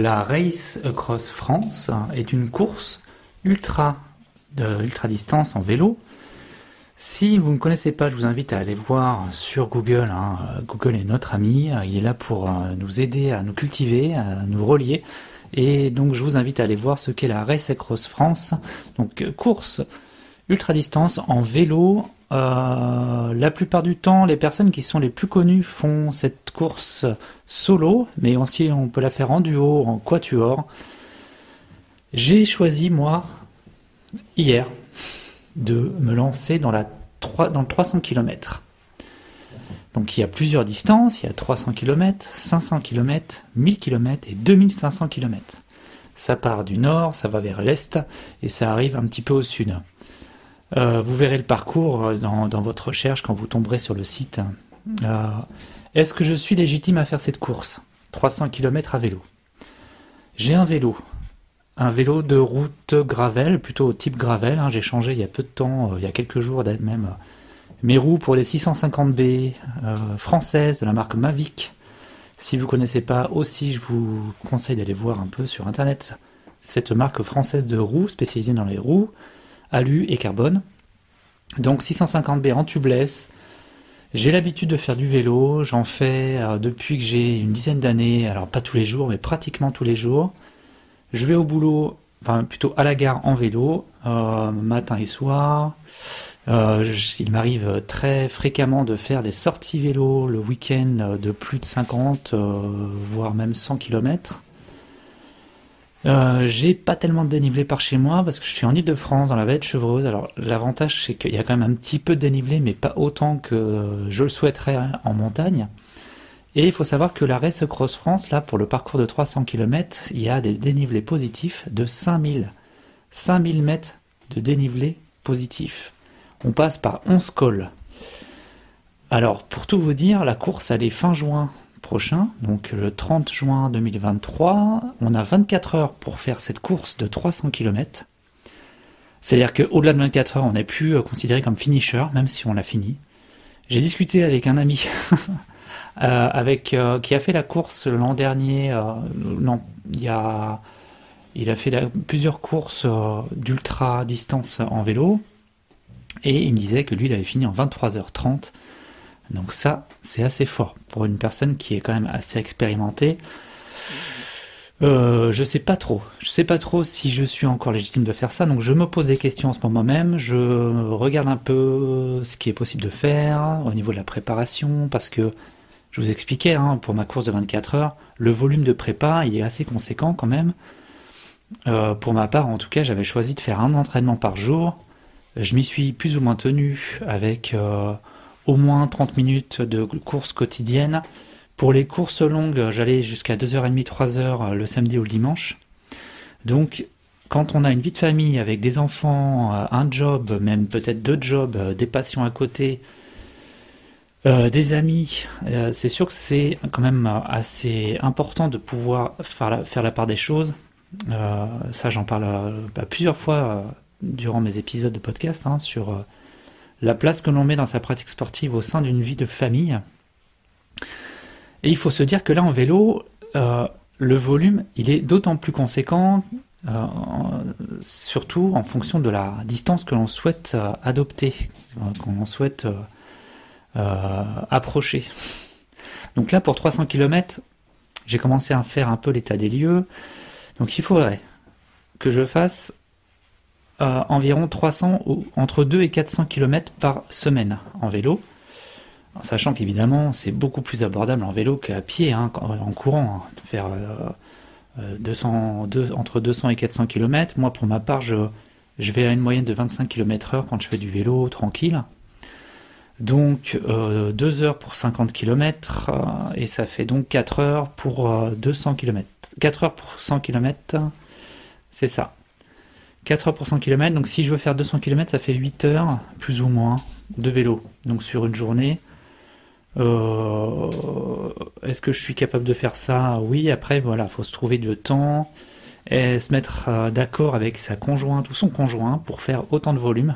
La Race Across France est une course ultra, de ultra distance en vélo. Si vous ne connaissez pas, je vous invite à aller voir sur Google. hein. Google est notre ami, il est là pour euh, nous aider à nous cultiver, à nous relier. Et donc je vous invite à aller voir ce qu'est la Race Across France. Donc euh, course ultra distance en vélo. Euh, la plupart du temps, les personnes qui sont les plus connues font cette course solo, mais aussi on peut la faire en duo, en quatuor. J'ai choisi moi hier de me lancer dans la 3, dans le 300 km. Donc il y a plusieurs distances, il y a 300 km, 500 km, 1000 km et 2500 km. Ça part du nord, ça va vers l'est et ça arrive un petit peu au sud. Euh, vous verrez le parcours euh, dans, votre recherche quand vous tomberez sur le site. Euh, Est-ce que je suis légitime à faire cette course? 300 km à vélo. J'ai un vélo. Un vélo de route gravel, plutôt type gravel. hein. J'ai changé il y a peu de temps, il y a quelques jours même, mes roues pour les 650B euh, françaises de la marque Mavic. Si vous connaissez pas aussi, je vous conseille d'aller voir un peu sur internet cette marque française de roues spécialisée dans les roues, alu et carbone. Donc 650B en tubeless. J'ai l'habitude de faire du vélo, j'en fais euh, depuis que j'ai une dizaine d'années, alors pas tous les jours, mais pratiquement tous les jours. Je vais au boulot, enfin plutôt à la gare en vélo, euh, matin et soir. Euh, il m'arrive très fréquemment de faire des sorties vélo le week-end de plus de 50, euh, voire même 100 km. Euh, j'ai pas tellement de dénivelé par chez moi parce que je suis en Ile-de-France dans la vallée de Chevreuse. Alors l'avantage c'est qu'il y a quand même un petit peu de dénivelé mais pas autant que je le souhaiterais en montagne. Et il faut savoir que la Race Cross France, là pour le parcours de 300 km, il y a des dénivelés positifs de 5000. 5000 mètres de dénivelé positif. On passe par 11 cols. Alors pour tout vous dire, la course elle est fin juin prochain, donc le 30 juin 2023. On a 24 heures pour faire cette course de 300 km. C'est-à-dire qu'au-delà de 24 heures, on n'est plus euh, considéré comme finisher, même si on l'a fini. J'ai discuté avec un ami euh, avec, euh, qui a fait la course l'an dernier. non, il, a, fait plusieurs courses d'ultra distance en vélo. Et il me disait que lui, il avait fini en 23h30. Donc ça, c'est assez fort pour une personne qui est quand même assez expérimentée. Euh, je sais pas trop. Je sais pas trop si je suis encore légitime de faire ça. Donc je me pose des questions en ce moment même. Je regarde un peu ce qui est possible de faire au niveau de la préparation parce que je vous expliquais hein, pour ma course de 24 heures, le volume de prépa il est assez conséquent quand même. Euh, pour ma part, en tout cas, j'avais choisi de faire un entraînement par jour. Je m'y suis plus ou moins tenu avec euh, au moins 30 minutes de course quotidienne. Pour les courses longues, j'allais jusqu'à 2h30, 3h le samedi ou le dimanche. Donc, quand on a une vie de famille avec des enfants, euh, un job, même peut-être deux jobs, euh, des passions à côté, euh, des amis, euh, c'est sûr que c'est quand même euh, assez important de pouvoir faire la, part des choses. Euh, ça, j'en parle euh, bah, plusieurs fois euh, durant mes épisodes de podcast hein, sur euh, la place que l'on met dans sa pratique sportive au sein d'une vie de famille. Et il faut se dire que là, en vélo, euh, le volume, il est d'autant plus conséquent, euh, surtout en fonction de la distance que l'on souhaite euh, adopter, qu'on souhaite approcher. Donc là, pour 300 km, j'ai commencé à faire un peu l'état des lieux. Donc il faudrait que je fasse euh, environ 300 ou entre 2 et 400 km par semaine en vélo. En sachant qu'évidemment, c'est beaucoup plus abordable en vélo qu'à pied, hein, en courant. hein. Faire euh, euh, 200, deux- entre 200 et 400 km. Moi, pour ma part, je, vais à une moyenne de 25 km heure quand je fais du vélo tranquille. Donc, 2 heures pour 50 km, et ça fait donc 4 heures pour euh, 200 km. 4 heures pour 100 km, c'est ça. 4 heures pour 100 km, donc si je veux faire 200 km, ça fait 8 heures, plus ou moins, de vélo. Donc sur une journée, euh, est-ce que je suis capable de faire ça? Oui, après, voilà, faut se trouver du temps et se mettre euh, d'accord avec sa conjointe ou son conjoint pour faire autant de volume.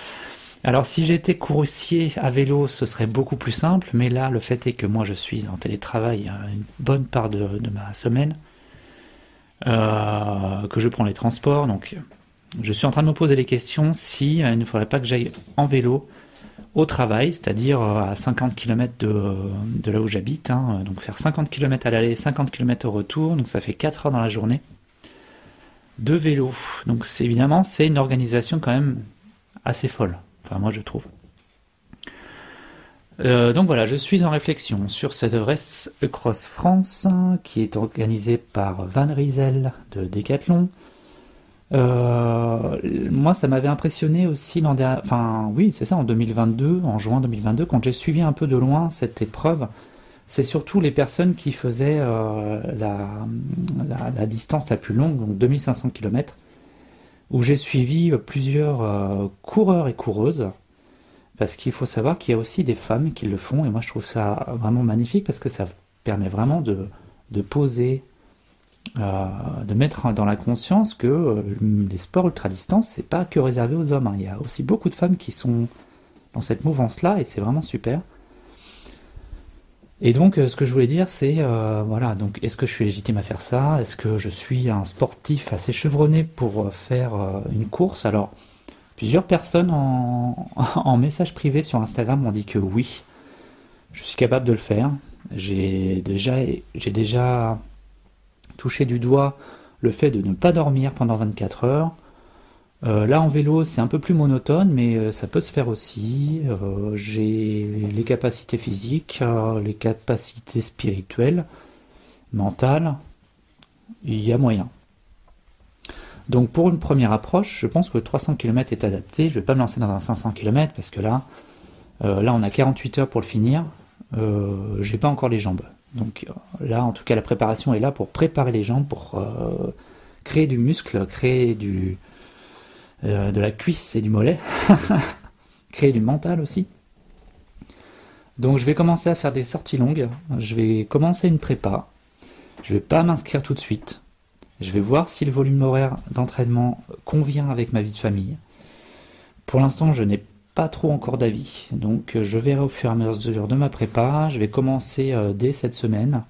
Alors si j'étais coursier à vélo, ce serait beaucoup plus simple, mais là, le fait est que moi, je suis en télétravail euh, une bonne part de, ma semaine. que je prends les transports. Donc, je suis en train de me poser les questions si il ne faudrait pas que j'aille en vélo au travail, c'est-à-dire à 50 km de, là où j'habite. Hein. donc, faire 50 km à l'aller, 50 km au retour. Donc, ça fait 4 heures dans la journée de vélo. Donc, évidemment, c'est une organisation quand même assez folle. Enfin, moi, je trouve. Euh, donc voilà, je suis en réflexion sur cette Race Cross France qui est organisée par Van Riesel de Decathlon. Euh, moi, ça m'avait impressionné aussi l'an dernier, enfin oui, c'est ça, en 2022, en juin 2022, quand j'ai suivi un peu de loin cette épreuve. C'est surtout les personnes qui faisaient euh, la, distance la plus longue, donc 2500 km, où j'ai suivi plusieurs coureurs et coureuses parce qu'il faut savoir qu'il y a aussi des femmes qui le font, et moi je trouve ça vraiment magnifique parce que ça permet vraiment de, de poser, euh, de mettre dans la conscience que euh, les sports ultra-distance, c'est pas que réservé aux hommes. Hein. Il y a aussi beaucoup de femmes qui sont dans cette mouvance-là, et c'est vraiment super. Et donc, euh, ce que je voulais dire, c'est, voilà, donc, est-ce que je suis légitime à faire ça? Est-ce que je suis un sportif assez chevronné pour faire une course? Alors, Plusieurs personnes en, message privé sur Instagram m'ont dit que oui, je suis capable de le faire. J'ai déjà, j'ai déjà touché du doigt le fait de ne pas dormir pendant 24 heures. Euh, là en vélo c'est un peu plus monotone mais euh, ça peut se faire aussi. Euh, j'ai les capacités physiques, les capacités spirituelles, mentales. Il y a moyen. Donc pour une première approche, je pense que 300 km est adapté. Je ne vais pas me lancer dans un 500 km parce que là, là on a 48 heures pour le finir. J'ai pas encore les jambes. Donc euh, là, en tout cas, la préparation est là pour préparer les jambes, pour euh, créer du muscle, créer du de la cuisse et du mollet, créer du mental aussi. Donc je vais commencer à faire des sorties longues. Je vais commencer une prépa. Je vais pas m'inscrire tout de suite. Je vais voir si le volume horaire d'entraînement convient avec ma vie de famille. Pour l'instant, je n'ai pas trop encore d'avis. Donc, euh, je verrai au fur et à mesure de ma prépa. Je vais commencer euh, dès cette semaine.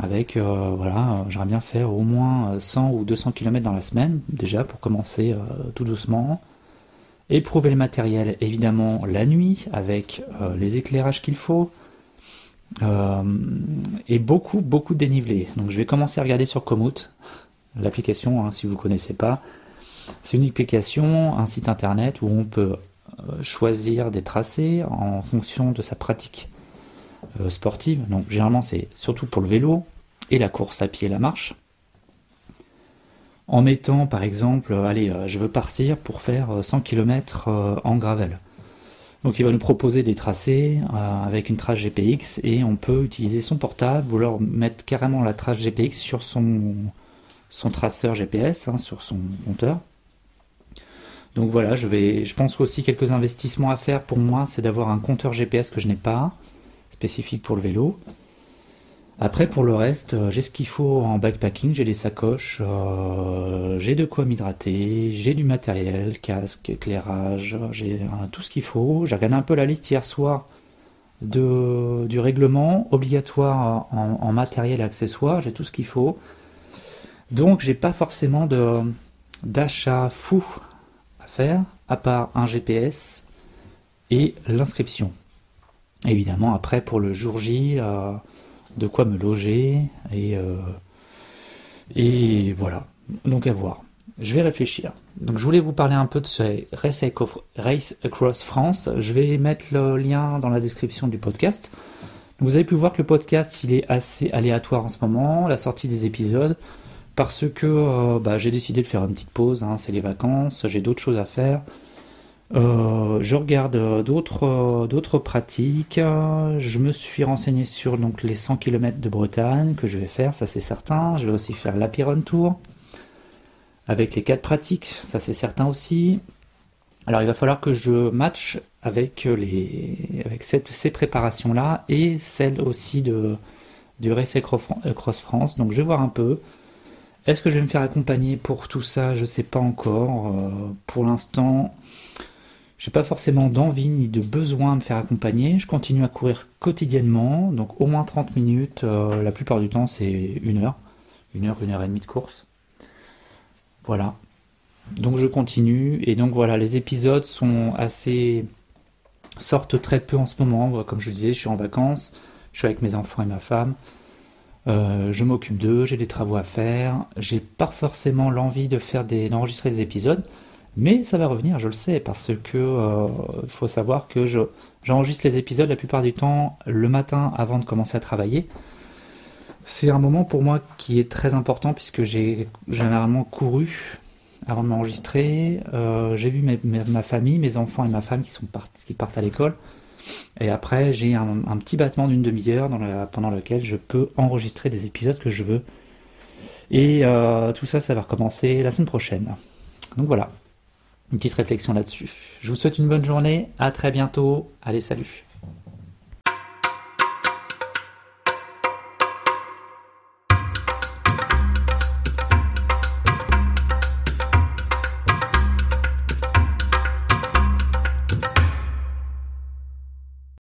Avec, euh, voilà, j'aimerais bien faire au moins 100 ou 200 km dans la semaine, déjà pour commencer tout doucement. Éprouver le matériel, évidemment, la nuit, avec les éclairages qu'il faut. Et beaucoup, beaucoup de dénivelé. Donc je vais commencer à regarder sur Komoot, l'application, hein, si vous ne connaissez pas. C'est une application, un site internet où on peut choisir des tracés en fonction de sa pratique euh, sportive. Donc généralement c'est surtout pour le vélo et la course à pied la marche. En mettant par exemple, allez, je veux partir pour faire 100 km en gravel. Donc il va nous proposer des tracés euh, avec une trace GPX et on peut utiliser son portable ou alors mettre carrément la trace GPX sur son, son traceur GPS, hein, sur son compteur. Donc voilà, je, pense aussi quelques investissements à faire pour moi, c'est d'avoir un compteur GPS que je n'ai pas, spécifique pour le vélo. Après, pour le reste, euh, j'ai ce qu'il faut en backpacking, j'ai des sacoches, euh, j'ai de quoi m'hydrater, j'ai du matériel, casque, éclairage, j'ai euh, tout ce qu'il faut. J'ai regardé un peu la liste hier soir du règlement obligatoire en, matériel et accessoires, j'ai tout ce qu'il faut. Donc, j'ai pas forcément d'achat fou à part un GPS et l'inscription. Évidemment, après, pour le jour J, de quoi me loger et, euh, et voilà. Donc à voir. Je vais réfléchir. Donc je voulais vous parler un peu de ce Race, Across France. Je vais mettre le lien dans la description du podcast. Vous avez pu voir que le podcast il est assez aléatoire en ce moment, la sortie des épisodes, parce que euh, bah, j'ai décidé de faire une petite pause. Hein, c'est les vacances, j'ai d'autres choses à faire. Euh, je regarde euh, d'autres pratiques. Je me suis renseigné sur donc les 100 km de Bretagne que je vais faire, ça c'est certain. Je vais aussi faire l'Apiron Tour avec les quatre pratiques, ça c'est certain aussi. Alors il va falloir que je matche avec les avec ces préparations là et celle aussi de du Race Cross France. Donc je vais voir un peu. Est-ce que je vais me faire accompagner pour tout ça? Je sais pas encore. pour l'instant, j'ai pas forcément d'envie ni de besoin de me faire accompagner. Je continue à courir quotidiennement, donc au moins 30 minutes. Euh, la plupart du temps, c'est une heure. une heure, une heure et demie de course. Voilà. Donc je continue et donc voilà, les épisodes sont assez sortent très peu en ce moment. Comme je vous disais, je suis en vacances, je suis avec mes enfants et ma femme. Euh, je m'occupe d'eux, j'ai des travaux à faire. J'ai pas forcément l'envie de faire d'enregistrer des épisodes, mais ça va revenir, je le sais, parce que euh, faut savoir que je j'enregistre les épisodes la plupart du temps le matin avant de commencer à travailler. C'est un moment pour moi qui est très important puisque j'ai généralement couru avant de m'enregistrer. Euh, j'ai vu ma famille, mes enfants et ma femme qui, sont qui partent à l'école. Et après, j'ai un, petit battement d'une demi-heure pendant lequel je peux enregistrer des épisodes que je veux. Et euh, tout ça, ça va recommencer la semaine prochaine. Donc voilà, une petite réflexion là-dessus. Je vous souhaite une bonne journée, à très bientôt. Allez, salut